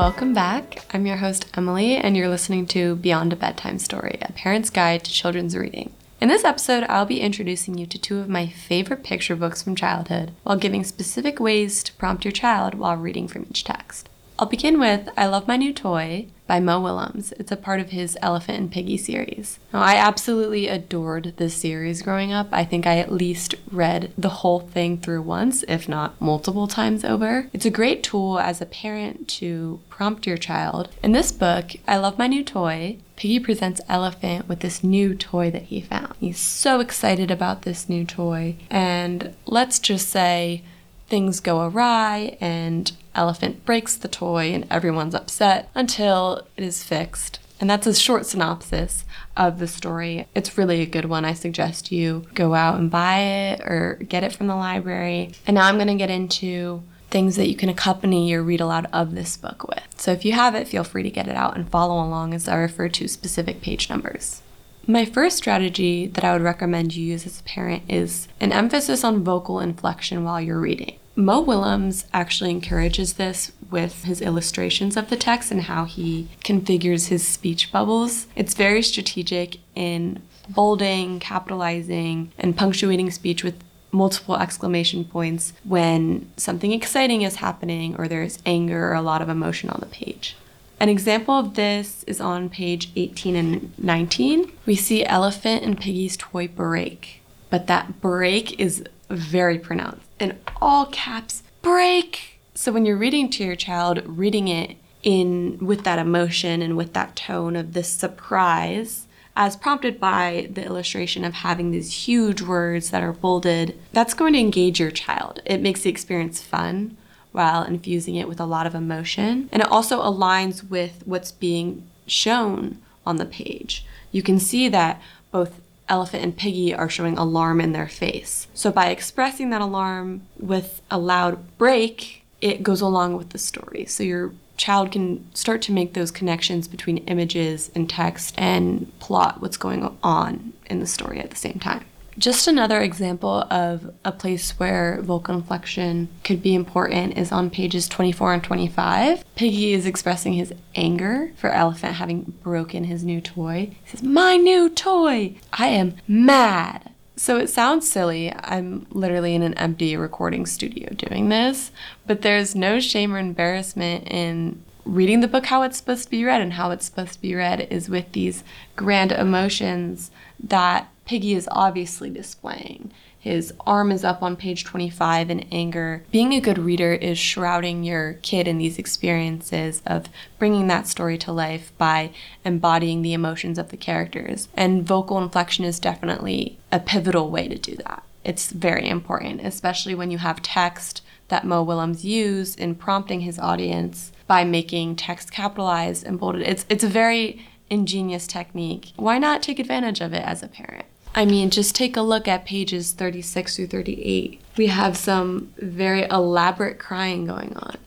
welcome back. I'm your host, Emily, and you're listening to Beyond a Bedtime Story, a parent's guide to children's reading. In this episode, I'll be introducing you to two of my favorite picture books from childhood while giving specific ways to prompt your child while reading from each text. I'll begin with I Love My New Toy by Mo Willems. It's a part of his Elephant and Piggie series. Now, I absolutely adored this series growing up. I think I at least read the whole thing through once, if not multiple times over. It's a great tool as a parent to prompt your child. In this book, I Love My New Toy, Piggie presents Elephant with this new toy that he found. He's so excited about this new toy, and let's just say things go awry and Elephant breaks the toy and everyone's upset until it is fixed. And that's a short synopsis of the story. It's really a good one. I suggest you go out and buy it or get it from the library. And now I'm going to get into things that you can accompany your read aloud of this book with. So if you have it, feel free to get it out and follow along as I refer to specific page numbers. My first strategy that I would recommend you use as a parent is an emphasis on vocal inflection while you're reading. Mo Willems actually encourages this with his illustrations of the text and how he configures his speech bubbles. It's very strategic in bolding, capitalizing, and punctuating speech with multiple exclamation points when something exciting is happening or there's anger or a lot of emotion on the page. An example of this is on page 18 and 19. We see Elephant and Piggie's toy break, but that break is very pronounced. In all caps, break. So when you're reading to your child, reading it in with that emotion and with that tone of this surprise, as prompted by the illustration of having these huge words that are bolded, that's going to engage your child. It makes the experience fun while infusing it with a lot of emotion. And it also aligns with what's being shown on the page. You can see that both Elephant and Piggie are showing alarm in their face. So by expressing that alarm with a loud break, it goes along with the story. So your child can start to make those connections between images and text and plot what's going on in the story at the same time. Just another example of a place where vocal inflection could be important is on pages 24 and 25. Piggie is expressing his anger for Elephant having broken his new toy. He says, My new toy! I am mad. So it sounds silly. I'm literally in an empty recording studio doing this, but there's no shame or embarrassment in reading the book how it's supposed to be read, and how it's supposed to be read is with these grand emotions that Piggie is obviously displaying. His arm is up on page 25 in anger. Being a good reader is shrouding your kid in these experiences of bringing that story to life by embodying the emotions of the characters. And vocal inflection is definitely a pivotal way to do that. It's very important, especially when you have text that Mo Willems used in prompting his audience by making text capitalized and bolded. It's it's a very ingenious technique. Why not take advantage of it as a parent? I mean, just take a look at pages 36 through 38. We have some very elaborate crying going on.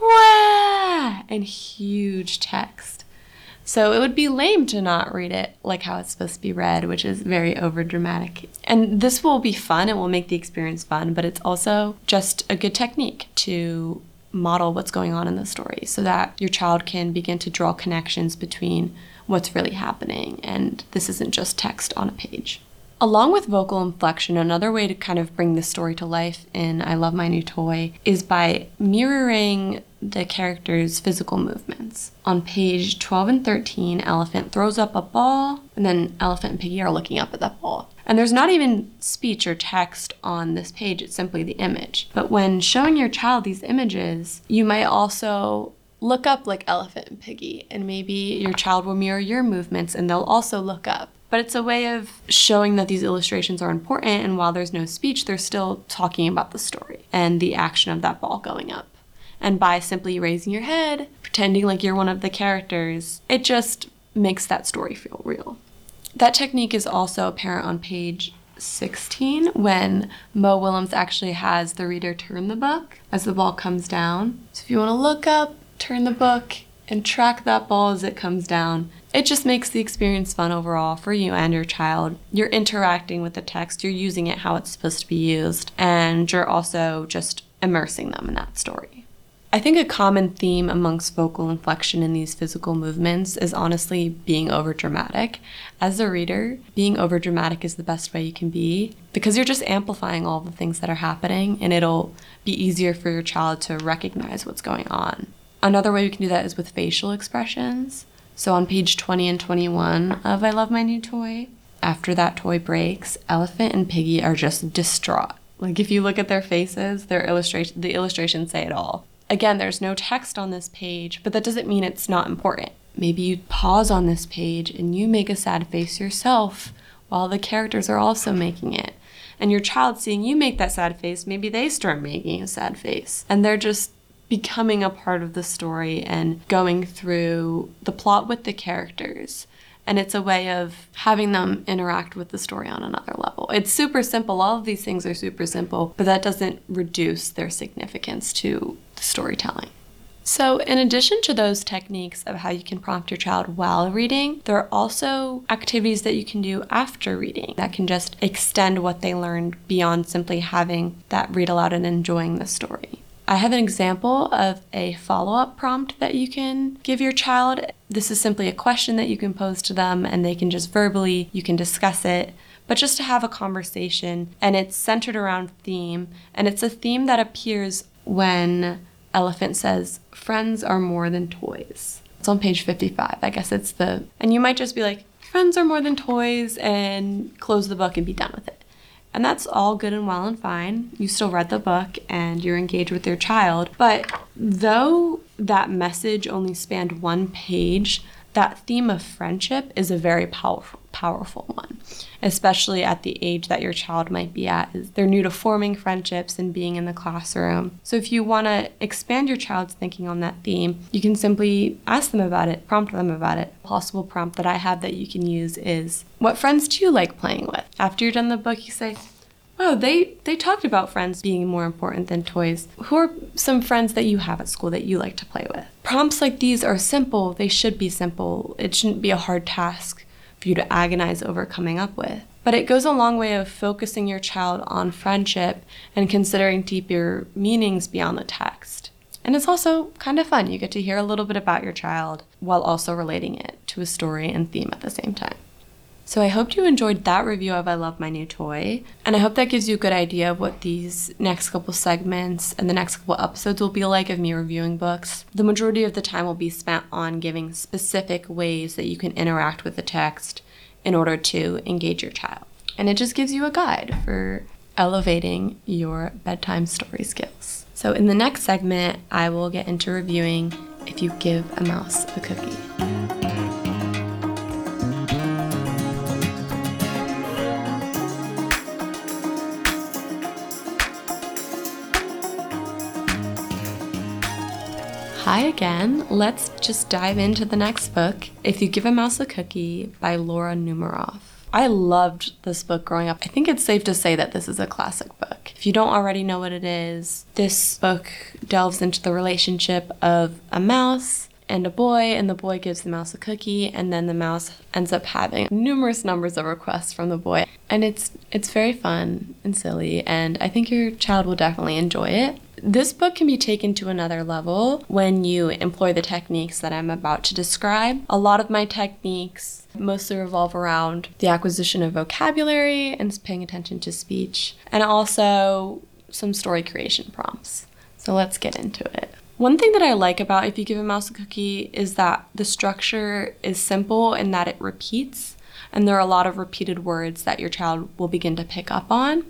Wah! And huge text. So it would be lame to not read it like how it's supposed to be read, which is very overdramatic. And this will be fun, it will make the experience fun, but it's also just a good technique to model what's going on in the story so that your child can begin to draw connections between what's really happening and this isn't just text on a page. Along with vocal inflection, another way to kind of bring this story to life in I Love My New Toy is by mirroring the character's physical movements. On page 12 and 13, Elephant throws up a ball, and then Elephant and Piggie are looking up at that ball. And there's not even speech or text on this page, it's simply the image. But when showing your child these images, you might also look up like Elephant and Piggie, and maybe your child will mirror your movements and they'll also look up. But it's a way of showing that these illustrations are important, and while there's no speech, they're still talking about the story and the action of that ball going up. And by simply raising your head, pretending like you're one of the characters, it just makes that story feel real. That technique is also apparent on page 16 when Mo Willems actually has the reader turn the book as the ball comes down. So if you want to look up, turn the book, and track that ball as it comes down. It just makes the experience fun overall for you and your child. You're interacting with the text, you're using it how it's supposed to be used, and you're also just immersing them in that story. I think a common theme amongst vocal inflection in these physical movements is honestly being overdramatic. As a reader, being overdramatic is the best way you can be because you're just amplifying all the things that are happening and it'll be easier for your child to recognize what's going on. Another way we can do that is with facial expressions. So on page 20 and 21 of I Love My New Toy, after that toy breaks, Elephant and Piggie are just distraught. Like if you look at their faces, their illustration the illustrations say it all. Again, there's no text on this page, but that doesn't mean it's not important. Maybe you pause on this page and you make a sad face yourself while the characters are also making it. And your child seeing you make that sad face, maybe they start making a sad face. And they're just becoming a part of the story and going through the plot with the characters and it's a way of having them interact with the story on another level. It's super simple. All of these things are super simple, but that doesn't reduce their significance to the storytelling. So, in addition to those techniques of how you can prompt your child while reading, there are also activities that you can do after reading that can just extend what they learned beyond simply having that read aloud and enjoying the story. I have an example of a follow up prompt that you can give your child. This is simply a question that you can pose to them, and they can just verbally, you can discuss it, but just to have a conversation. And it's centered around theme, and it's a theme that appears when Elephant says, Friends are more than toys. It's on page 55. I guess it's the, and you might just be like, Friends are more than toys, and close the book and be done with it. And that's all good and well and fine. You still read the book and you're engaged with your child. But though that message only spanned one page, that theme of friendship is a very powerful powerful one, especially at the age that your child might be at. They're new to forming friendships and being in the classroom. So if you want to expand your child's thinking on that theme, you can simply ask them about it, prompt them about it. A possible prompt that I have that you can use is, "What friends do you like playing with?" After you're done the book, you say, Wow, they, they talked about friends being more important than toys. Who are some friends that you have at school that you like to play with? Prompts like these are simple. They should be simple. It shouldn't be a hard task for you to agonize over coming up with. But it goes a long way of focusing your child on friendship and considering deeper meanings beyond the text. And it's also kind of fun. You get to hear a little bit about your child while also relating it to a story and theme at the same time. So I hope you enjoyed that review of I Love My New Toy. And I hope that gives you a good idea of what these next couple segments and the next couple episodes will be like of me reviewing books. The majority of the time will be spent on giving specific ways that you can interact with the text in order to engage your child. And it just gives you a guide for elevating your bedtime story skills. So in the next segment, I will get into reviewing If You Give a Mouse a Cookie. Hi again. Let's just dive into the next book, If You Give a Mouse a Cookie by Laura Numeroff. I loved this book growing up. I think it's safe to say that this is a classic book. If you don't already know what it is, this book delves into the relationship of a mouse and a boy, and the boy gives the mouse a cookie, and then the mouse ends up having numerous numbers of requests from the boy. And it's it's very fun and silly, and I think your child will definitely enjoy it. This book can be taken to another level when you employ the techniques that I'm about to describe. A lot of my techniques mostly revolve around the acquisition of vocabulary and paying attention to speech, and also some story creation prompts. So let's get into it. One thing that I like about If You Give a Mouse a Cookie is that the structure is simple in that it repeats, and there are a lot of repeated words that your child will begin to pick up on.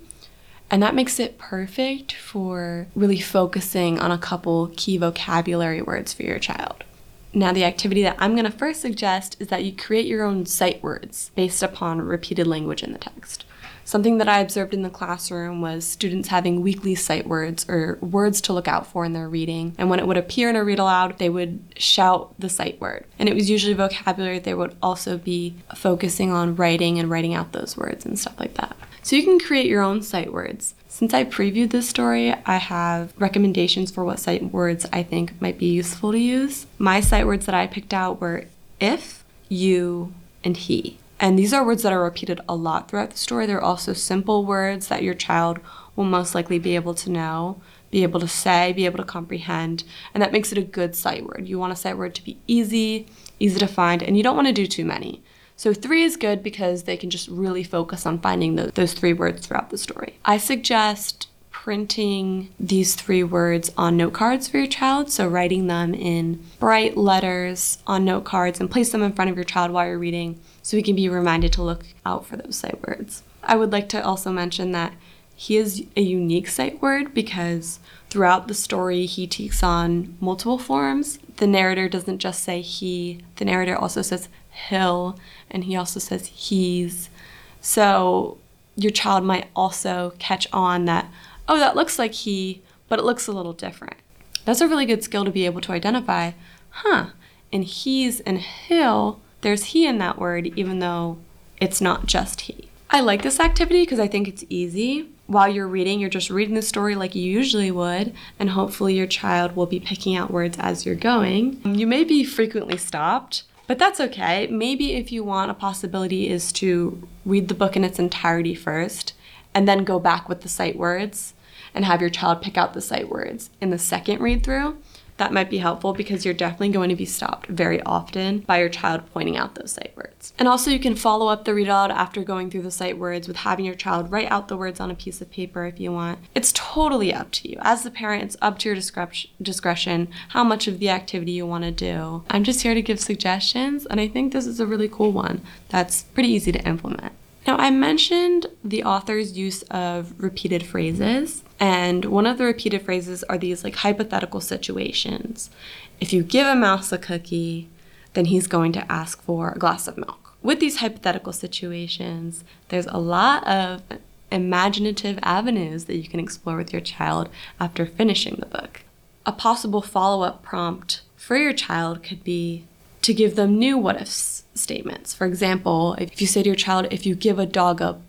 And that makes it perfect for really focusing on a couple key vocabulary words for your child. Now, the activity that I'm going to first suggest is that you create your own sight words based upon repeated language in the text. Something that I observed in the classroom was students having weekly sight words or words to look out for in their reading. And when it would appear in a read aloud, they would shout the sight word. And it was usually vocabulary. They would also be focusing on writing and writing out those words and stuff like that. So you can create your own sight words. Since I previewed this story, I have recommendations for what sight words I think might be useful to use. My sight words that I picked out were if, you, and he. And these are words that are repeated a lot throughout the story. They're also simple words that your child will most likely be able to know. be able to say, be able to comprehend, and that makes it a good sight word. You want a sight word to be easy, easy to find, and you don't want to do too many. So three is good because they can just really focus on finding the, those three words throughout the story. I suggest printing these three words on note cards for your child. So writing them in bright letters on note cards and place them in front of your child while you're reading so he can be reminded to look out for those sight words. I would like to also mention that he is a unique sight word because throughout the story he takes on multiple forms. The narrator doesn't just say he, the narrator also says hill and he also says he's. So your child might also catch on that, oh, that looks like he, but it looks a little different. That's a really good skill to be able to identify, huh, in he's and hill, there's he in that word, even though it's not just he. I like this activity because I think it's easy. While you're reading, you're just reading the story like you usually would, and hopefully your child will be picking out words as you're going. You may be frequently stopped, but that's okay. Maybe if you want, a possibility is to read the book in its entirety first and then go back with the sight words and have your child pick out the sight words in the second read through that might be helpful because you're definitely going to be stopped very often by your child pointing out those sight words. And also, you can follow up the read aloud after going through the sight words with having your child write out the words on a piece of paper if you want. It's totally up to you. As the parent, it's up to your discretion how much of the activity you want to do. I'm just here to give suggestions, and I think this is a really cool one that's pretty easy to implement. Now, I mentioned the author's use of repeated phrases. And one of the repeated phrases are these like hypothetical situations. If you give a mouse a cookie, then he's going to ask for a glass of milk. With these hypothetical situations, there's a lot of imaginative avenues that you can explore with your child after finishing the book. A possible follow up prompt for your child could be to give them new what ifs statements. For example, if you say to your child, if you give a dog a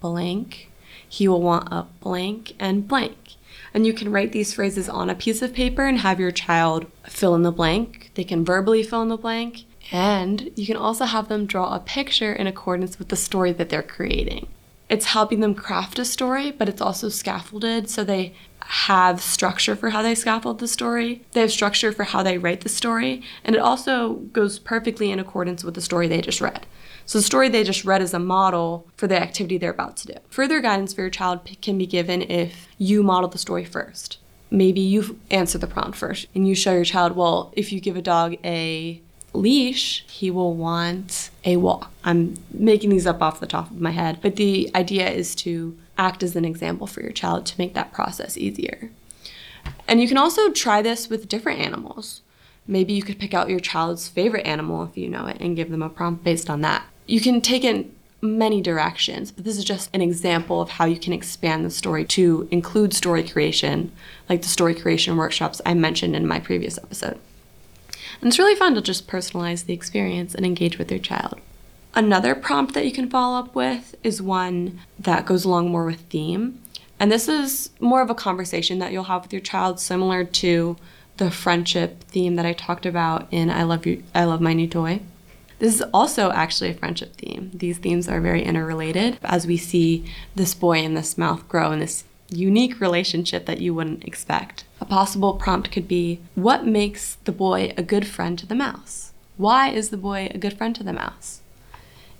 blank, he will want a blank and blank. And you can write these phrases on a piece of paper and have your child fill in the blank. They can verbally fill in the blank. And you can also have them draw a picture in accordance with the story that they're creating. It's helping them craft a story, but it's also scaffolded so they have structure for how they scaffold the story. They have structure for how they write the story, and it also goes perfectly in accordance with the story they just read. So the story they just read is a model for the activity they're about to do. Further guidance for your child can be given if you model the story first. Maybe you answer the prompt first and you show your child, well, if you give a dog a leash, he will want a walk. I'm making these up off the top of my head, but the idea is to act as an example for your child to make that process easier. And you can also try this with different animals. Maybe you could pick out your child's favorite animal if you know it and give them a prompt based on that. You can take it many directions, but this is just an example of how you can expand the story to include story creation, like the story creation workshops I mentioned in my previous episode. And it's really fun to just personalize the experience and engage with your child. Another prompt that you can follow up with is one that goes along more with theme. And this is more of a conversation that you'll have with your child, similar to the friendship theme that I talked about in I Love You I Love My New Toy. This is also actually a friendship theme. These themes are very interrelated as we see this boy and this mouth grow in this unique relationship that you wouldn't expect. A possible prompt could be What makes the boy a good friend to the mouse? Why is the boy a good friend to the mouse?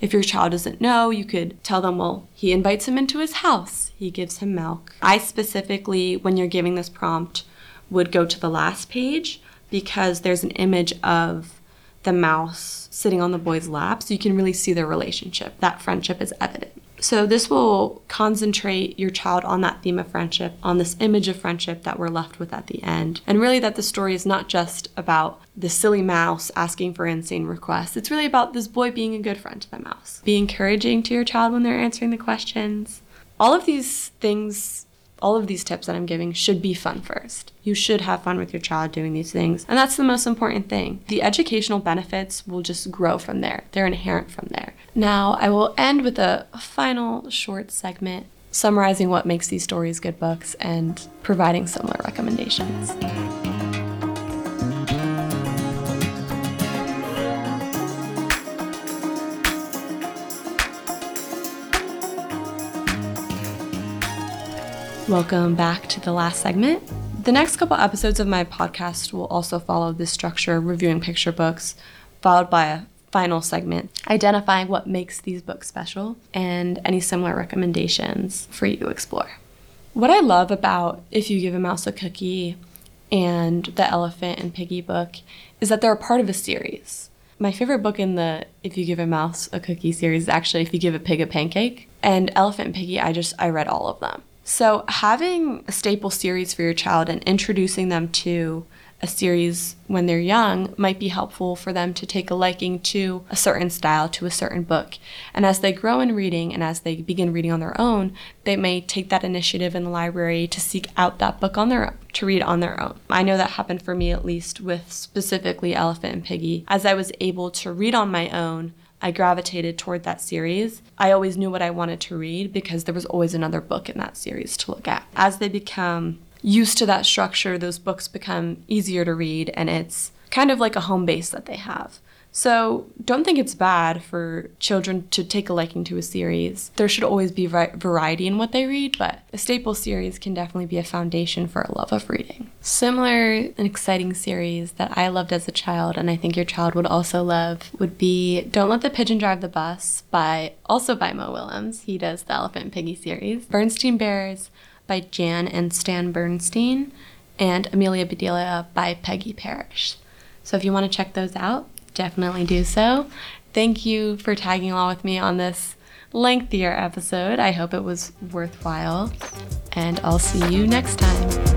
If your child doesn't know, you could tell them, well, he invites him into his house, he gives him milk. I specifically, when you're giving this prompt, would go to the last page because there's an image of the mouse sitting on the boy's lap, so you can really see their relationship. That friendship is evident. So, this will concentrate your child on that theme of friendship, on this image of friendship that we're left with at the end. And really, that the story is not just about the silly mouse asking for insane requests. It's really about this boy being a good friend to the mouse. Be encouraging to your child when they're answering the questions. All of these things all of these tips that I'm giving should be fun first. You should have fun with your child doing these things. And that's the most important thing. The educational benefits will just grow from there, they're inherent from there. Now, I will end with a final short segment summarizing what makes these stories good books and providing similar recommendations. Welcome back to the last segment. The next couple episodes of my podcast will also follow this structure reviewing picture books, followed by a final segment identifying what makes these books special and any similar recommendations for you to explore. What I love about If You Give a Mouse a Cookie and The Elephant and Piggie book is that they're a part of a series. My favorite book in the If You Give a Mouse a Cookie series is actually If You Give a Pig a Pancake. And Elephant and Piggie, I just, I read all of them. So having a staple series for your child and introducing them to a series when they're young might be helpful for them to take a liking to a certain style, to a certain book. And as they grow in reading and as they begin reading on their own, they may take that initiative in the library to seek out that book on their own, to read on their own. I know that happened for me at least with specifically Elephant and Piggie. As I was able to read on my own, I gravitated toward that series. I always knew what I wanted to read because there was always another book in that series to look at. As they become used to that structure, those books become easier to read and it's kind of like a home base that they have. So don't think it's bad for children to take a liking to a series. There should always be variety in what they read, but a staple series can definitely be a foundation for a love of reading. Similar and exciting series that I loved as a child, and I think your child would also love, would be Don't Let the Pigeon Drive the Bus by also by Mo Willems. He does the Elephant and Piggie series. Bernstein Bears by Jan and Stan Bernstein, and Amelia Bedelia by Peggy Parish. So if you want to check those out, definitely do so. Thank you for tagging along with me on this lengthier episode. I hope it was worthwhile, and I'll see you next time.